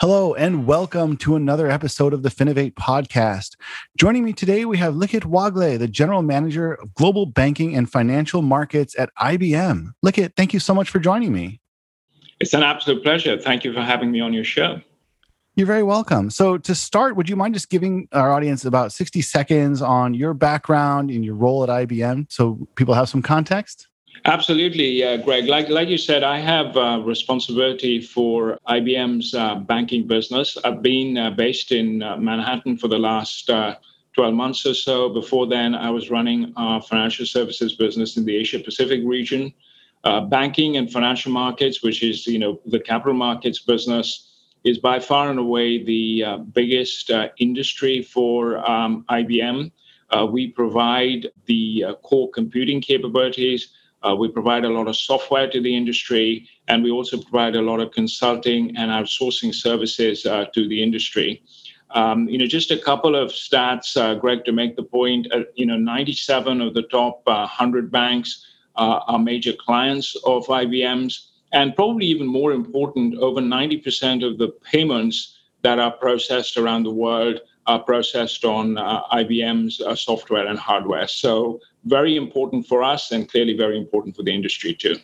Hello, and welcome to another episode of the Finovate podcast. Joining me today, we have Likhit Wagle, the General Manager of Global Banking and Financial Markets at IBM. Likhit, thank you so much for joining me. It's an absolute pleasure. Thank you for having me on your show. You're very welcome. So, to start, would you mind just giving our audience about 60 seconds on your background and your role at IBM so people have some context? Absolutely, uh, Greg. Like like you said, I have uh, responsibility for IBM's uh, banking business. I've been uh, based in uh, Manhattan for the last uh, 12 months or so. Before then, I was running our financial services business in the Asia Pacific region. banking and financial markets, which is you know the capital markets business, is by far and away the biggest industry for um, IBM. we provide the core computing capabilities uh, we provide a lot of software to the industry, and we also provide a lot of consulting and outsourcing services uh, to the industry. Um, you know, just a couple of stats, uh, Greg, to make the point. Uh, you know, 97 of the top 100 uh, banks uh, are major clients of IBM's, and probably even more important, over 90% of the payments that are processed around the world are processed on IBM's software and hardware. So very important for us and clearly very important for the industry too.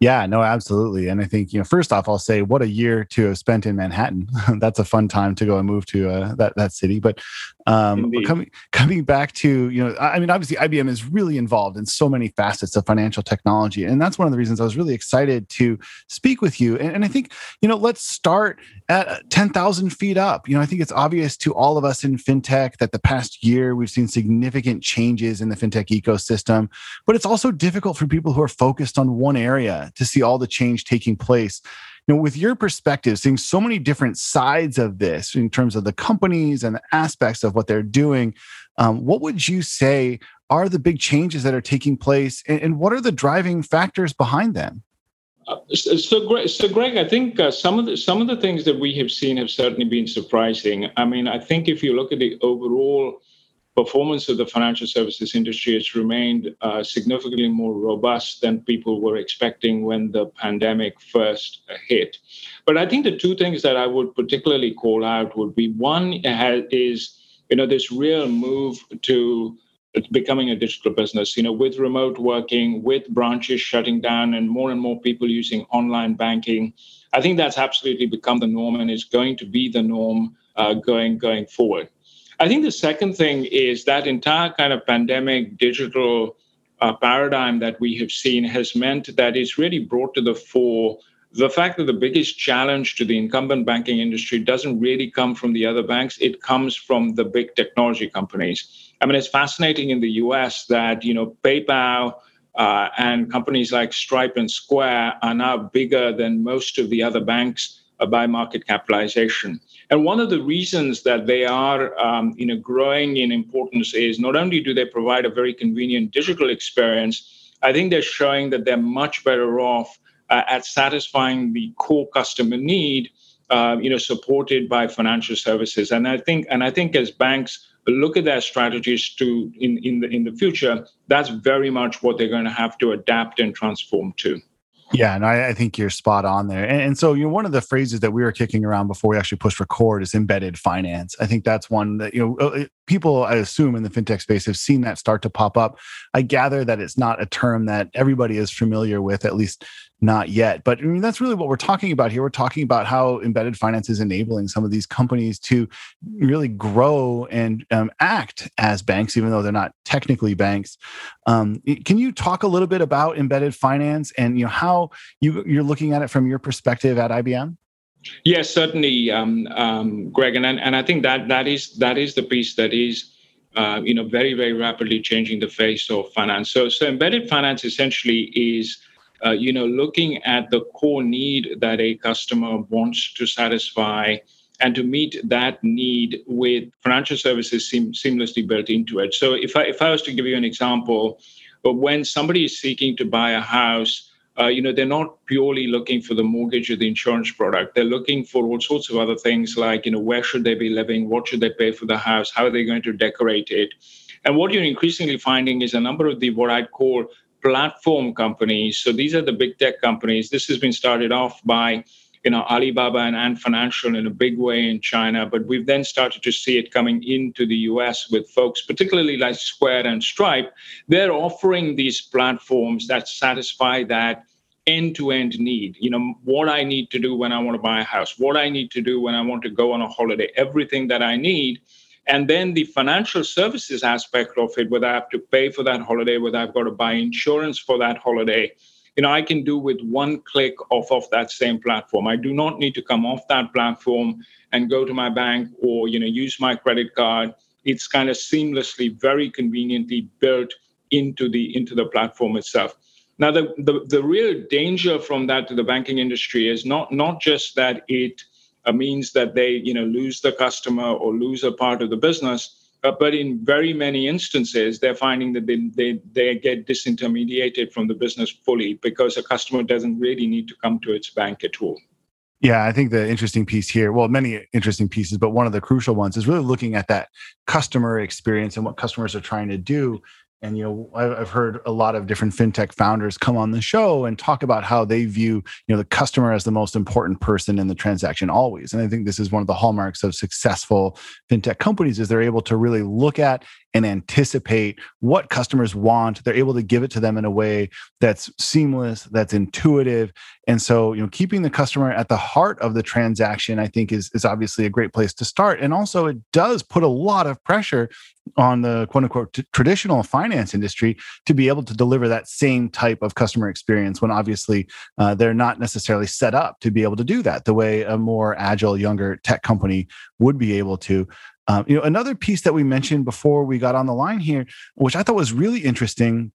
Yeah, no, absolutely. And I think, you know, first off, I'll say what a year to have spent in Manhattan. That's a fun time to go and move to uh, that, that city. But, um, coming, coming back to, you know, I mean, obviously IBM is really involved in so many facets of financial technology. And that's one of the reasons I was really excited to speak with you. And, and I think, you know, let's start at 10,000 feet up. You know, I think it's obvious to all of us in fintech that the past year we've seen significant changes in the fintech ecosystem, but it's also difficult for people who are focused on one area to see all the change taking place. Know, with your perspective, seeing so many different sides of this in terms of the companies and the aspects of what they're doing, um, what would you say are the big changes that are taking place, and, and what are the driving factors behind them? Uh, so, Greg, so Greg, I think uh, some of the some of the things that we have seen have certainly been surprising. I mean, I think if you look at the overall performance of the financial services industry has remained uh, significantly more robust than people were expecting when the pandemic first hit. But I think the two things that I would particularly call out would be one is you know this real move to becoming a digital business you know with remote working with branches shutting down and more and more people using online banking i think that's absolutely become the norm and is going to be the norm uh, going going forward I think the second thing is that entire kind of pandemic digital uh, paradigm that we have seen has meant that it's really brought to the fore the fact that the biggest challenge to the incumbent banking industry doesn't really come from the other banks it comes from the big technology companies i mean it's fascinating in the us that you know paypal uh, and companies like stripe and square are now bigger than most of the other banks by market capitalization. And one of the reasons that they are um, you know, growing in importance is not only do they provide a very convenient digital experience, I think they're showing that they're much better off uh, at satisfying the core customer need, uh, you know, supported by financial services. And I think, and I think as banks look at their strategies to in, in the in the future, that's very much what they're going to have to adapt and transform to. Yeah, and I, I, think you're spot on there. And, and, so, you know, one of the phrases that we were kicking around before we actually pushed record is embedded finance. I think that's one that you know uh, people, I assume, in the fintech space have seen that start to pop up. I gather that it's not a term that everybody is familiar with, at least not yet. But I mean, that's really what we're talking about here. We're talking about how embedded finance is enabling some of these companies to really grow and um, act as banks, even though they're not technically banks. Um, can you talk a little bit about embedded finance and you know how you, you're looking at it from your perspective at IBM? Yes, certainly, um, um, Greg, and and I think that that is that is the piece that is. Uh, you know, very, very rapidly changing the face of finance. So, so embedded finance essentially is, uh, you know, looking at the core need that a customer wants to satisfy, and to meet that need with financial services seam- seamlessly built into it. So, if I if I was to give you an example, but when somebody is seeking to buy a house uh, you know, they're not purely looking for the mortgage or the insurance product. They're looking for all sorts of other things like, you know, where should they be living? What should they pay for the house? How are they going to decorate it? And what you're increasingly finding is a number of the what I'd call platform companies. So these are the big tech companies. This has been started off by you know Alibaba and Ant Financial in a big way in China, but we've then started to see it coming into the US with folks, particularly like Square and Stripe. They're offering these platforms that satisfy that end-to-end need. You know, what I need to do when I want to buy a house, what I need to do when I want to go on a holiday, everything that I need. And then the financial services aspect of it, whether I have to pay for that holiday, whether I've got to buy insurance for that holiday, you know, I can do with one click off of that same platform. I do not need to come off that platform and go to my bank or, you know, use my credit card. It's kind of seamlessly, very conveniently built into the into the platform itself. Now, the, the, the real danger from that to the banking industry is not not just that it uh, means that they you know lose the customer or lose a part of the business, uh, but in very many instances, they're finding that they, they, they get disintermediated from the business fully because a customer doesn't really need to come to its bank at all. Yeah, I think the interesting piece here, well, many interesting pieces, but one of the crucial ones is really looking at that customer experience and what customers are trying to do and you know i've heard a lot of different fintech founders come on the show and talk about how they view you know the customer as the most important person in the transaction always. And i think this is one of the hallmarks of successful fintech companies is they're able to really look at and anticipate what customers want. They're able to give it to them in a way that's seamless that's intuitive. And so you know keeping the customer at the heart of the transaction i think is is obviously a great place to start. And also it does put a lot of pressure on the quote unquote t- traditional finance industry to be able to deliver that same type of customer experience when obviously uh, they're not necessarily set up to be able to do that the way a more agile younger tech company would be able to um, you know another piece that we mentioned before we got on the line here which i thought was really interesting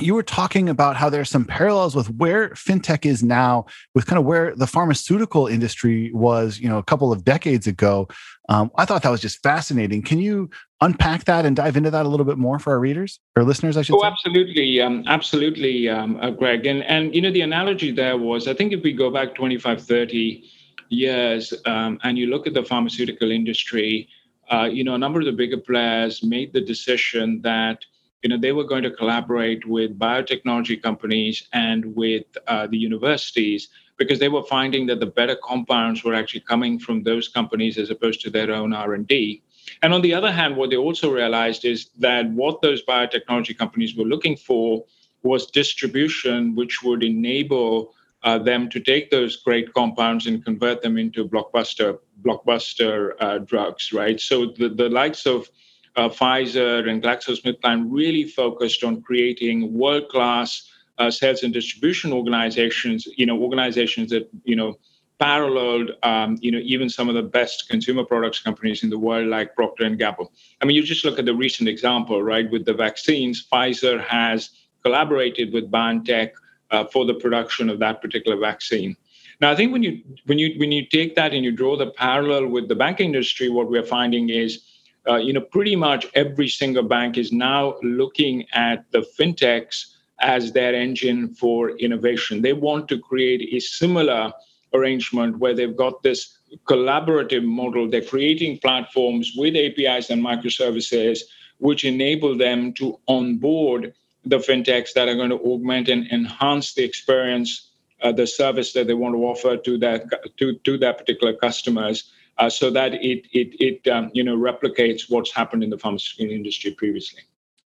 you were talking about how there are some parallels with where fintech is now with kind of where the pharmaceutical industry was you know a couple of decades ago. Um, i thought that was just fascinating. Can you unpack that and dive into that a little bit more for our readers or listeners i should oh say? absolutely. Um, absolutely um, uh, greg. And and you know the analogy there was i think if we go back 25 30 years um, and you look at the pharmaceutical industry uh, you know a number of the bigger players made the decision that you know, they were going to collaborate with biotechnology companies and with uh, the universities because they were finding that the better compounds were actually coming from those companies as opposed to their own R&D. And on the other hand, what they also realized is that what those biotechnology companies were looking for was distribution, which would enable uh, them to take those great compounds and convert them into blockbuster blockbuster uh, drugs, right? So the, the likes of uh, Pfizer and GlaxoSmithKline really focused on creating world-class uh, sales and distribution organizations. You know, organizations that you know paralleled, um, you know, even some of the best consumer products companies in the world, like Procter and Gamble. I mean, you just look at the recent example, right, with the vaccines. Pfizer has collaborated with BioNTech uh, for the production of that particular vaccine. Now, I think when you when you when you take that and you draw the parallel with the banking industry, what we're finding is uh, you know, pretty much every single bank is now looking at the fintechs as their engine for innovation. They want to create a similar arrangement where they've got this collaborative model. They're creating platforms with APIs and microservices which enable them to onboard the fintechs that are going to augment and enhance the experience, uh, the service that they want to offer to that to, to their particular customers uh, so that it it it um, you know replicates what's happened in the pharmaceutical industry previously.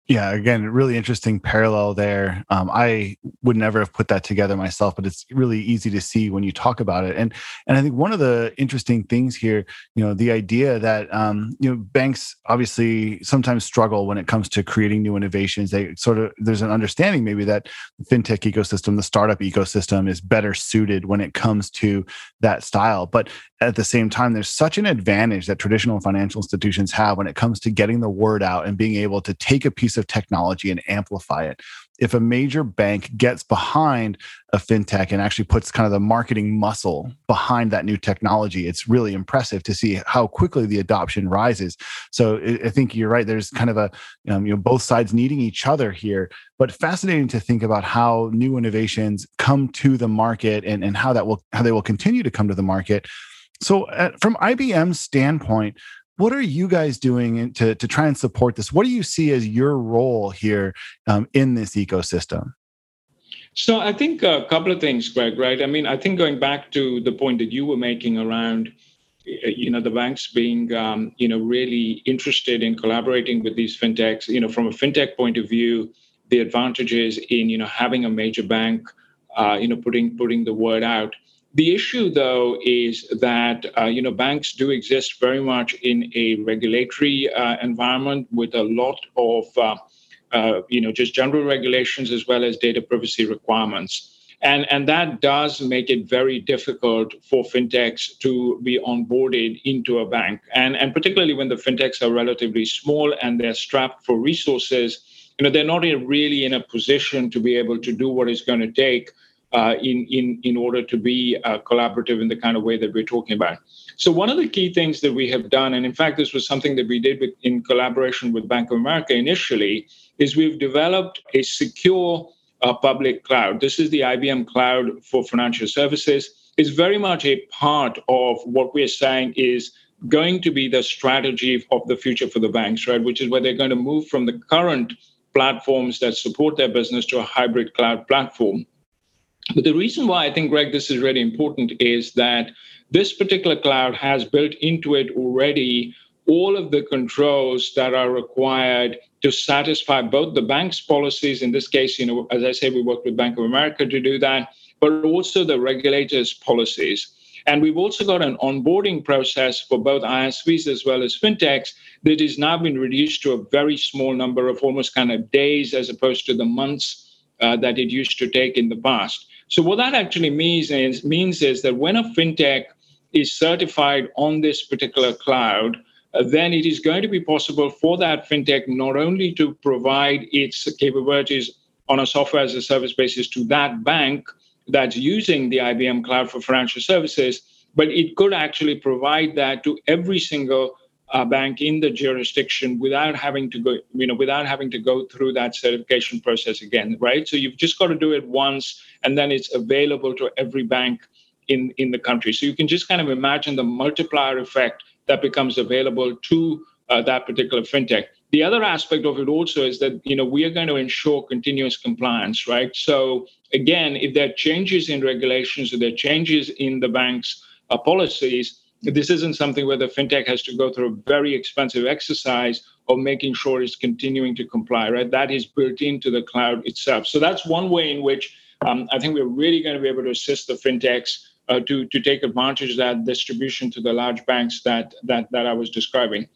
Yeah, again, really interesting parallel there. Um, I would never have put that together myself, but it's really easy to see when you talk about it. And and I think one of the interesting things here, you know, the idea that um, you know banks obviously sometimes struggle when it comes to creating new innovations. They sort of there's an understanding maybe that the fintech ecosystem, the startup ecosystem, is better suited when it comes to that style. But at the same time, there's such an advantage that traditional financial institutions have when it comes to getting the word out and being able to take a piece of technology and amplify it. if a major bank gets behind a fintech and actually puts kind of the marketing muscle behind that new technology, it's really impressive to see how quickly the adoption rises. So I think you're right. There's kind of a um, you know both sides needing each other here, but fascinating to think about how new innovations come to the market and, and how that will how they will continue to come to the market. So, from IBM's standpoint, what are you guys doing to, to try and support this? What do you see as your role here um, in this ecosystem? So I think a couple of things, Greg. Right? I mean, I think going back to the point that you were making around, you know, the banks being, um, you know, really interested in collaborating with these fintechs. You know, from a fintech point of view, the advantages in, you know, having a major bank, uh, you know, putting putting the word out. The issue, though, is that uh, you know banks do exist very much in a regulatory uh, environment with a lot of uh, uh, you know just general regulations as well as data privacy requirements, and and that does make it very difficult for fintechs to be onboarded into a bank, and and particularly when the fintechs are relatively small and they're strapped for resources, you know they're not really in a position to be able to do what it's going to take in, in, in order to be uh, collaborative in the kind of way that we're talking about. So, one of the key things that we have done, and in fact, this was something that we did with, in collaboration with Bank of America initially, is we've developed a secure uh, public cloud. This is the IBM Cloud for Financial Services. It's very much a part of what we're saying is going to be the strategy of the future for the banks, right? Which is where they're going to move from the current platforms that support their business to a hybrid cloud platform. But the reason why I think, Greg, this is really important is that this particular cloud has built into it already all of the controls that are required to satisfy both the bank's policies. In this case, you know, as I say, we work with Bank of America to do that, but also the regulators' policies. And we've also got an onboarding process for both ISVs as well as fintechs that has now been reduced to a very small number of almost kind of days as opposed to the months uh, that it used to take in the past. So what that actually means is means is that when a fintech is certified on this particular cloud, uh, then it is going to be possible for that fintech not only to provide its capabilities on a software as a service basis to that bank that's using the IBM Cloud for Financial Services, but it could actually provide that to every single uh, bank in the jurisdiction without having to go, you know, without having to go through that certification process again, right? So you've just got to do it once, and then it's available to every bank in in the country. So you can just kind of imagine the multiplier effect that becomes available to uh, that particular fintech. The other aspect of it also is that you know we are going to ensure continuous compliance, right? So again, if there are changes in regulations, or there are changes in the bank's uh, policies, this isn't something where the fintech has to go through a very expensive exercise of making sure it's continuing to comply, right? That is built into the cloud itself. So that's one way in which um, I think we're really going to be able to assist the fintechs uh, to, to take advantage of that distribution to the large banks that, that, that I was describing.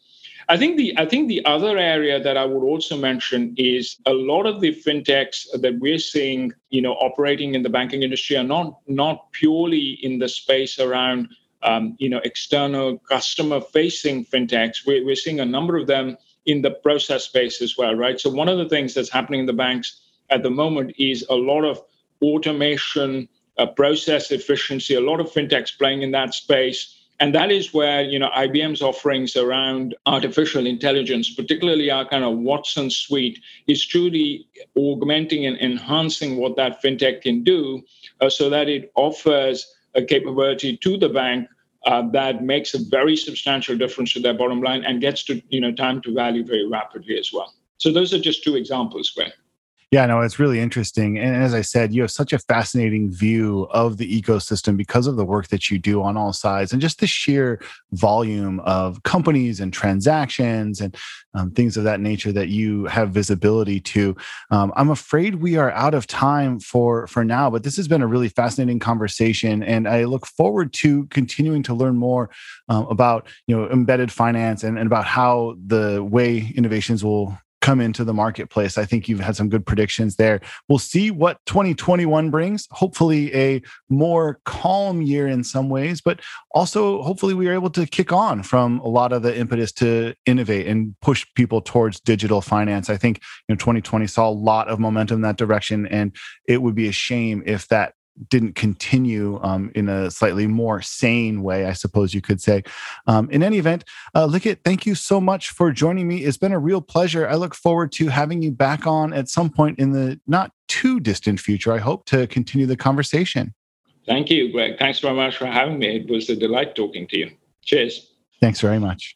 I think the I think the other area that I would also mention is a lot of the fintechs that we're seeing, you know, operating in the banking industry are not not purely in the space around um, you know, external customer-facing fintechs. We're, we're seeing a number of them in the process space as well, right? So one of the things that's happening in the banks at the moment is a lot of automation, uh, process efficiency, a lot of fintechs playing in that space. And that is where, you know, IBM's offerings around artificial intelligence, particularly our kind of Watson suite, is truly augmenting and enhancing what that fintech can do uh, so that it offers capability to the bank uh, that makes a very substantial difference to their bottom line and gets to you know time to value very rapidly as well. So those are just two examples, Greg. Yeah, no, it's really interesting. And as I said, you have such a fascinating view of the ecosystem because of the work that you do on all sides and just the sheer volume of companies and transactions and um, things of that nature that you have visibility to. Um, I'm afraid we are out of time for for now, but this has been a really fascinating conversation, and I look forward to continuing to learn more um, about you know embedded finance and, and about how the way innovations will come into the marketplace. I think you've had some good predictions there. We'll see what 2021 brings. Hopefully, a more calm year in some ways, but also hopefully we are able to kick on from a lot of the impetus to innovate and push people towards digital finance. I think you know 2020 saw a lot of momentum in that direction, and it would be a shame if that didn't continue um, in a slightly more sane way, I suppose you could say. Um, in any event, uh, Likhit, thank you so much for joining me. It's been a real pleasure. I look forward to having you back on at some point in the not too distant future. I hope to continue the conversation. Thank you, Greg. Thanks very much for having me. It was a delight talking to you. Cheers. Thanks very much.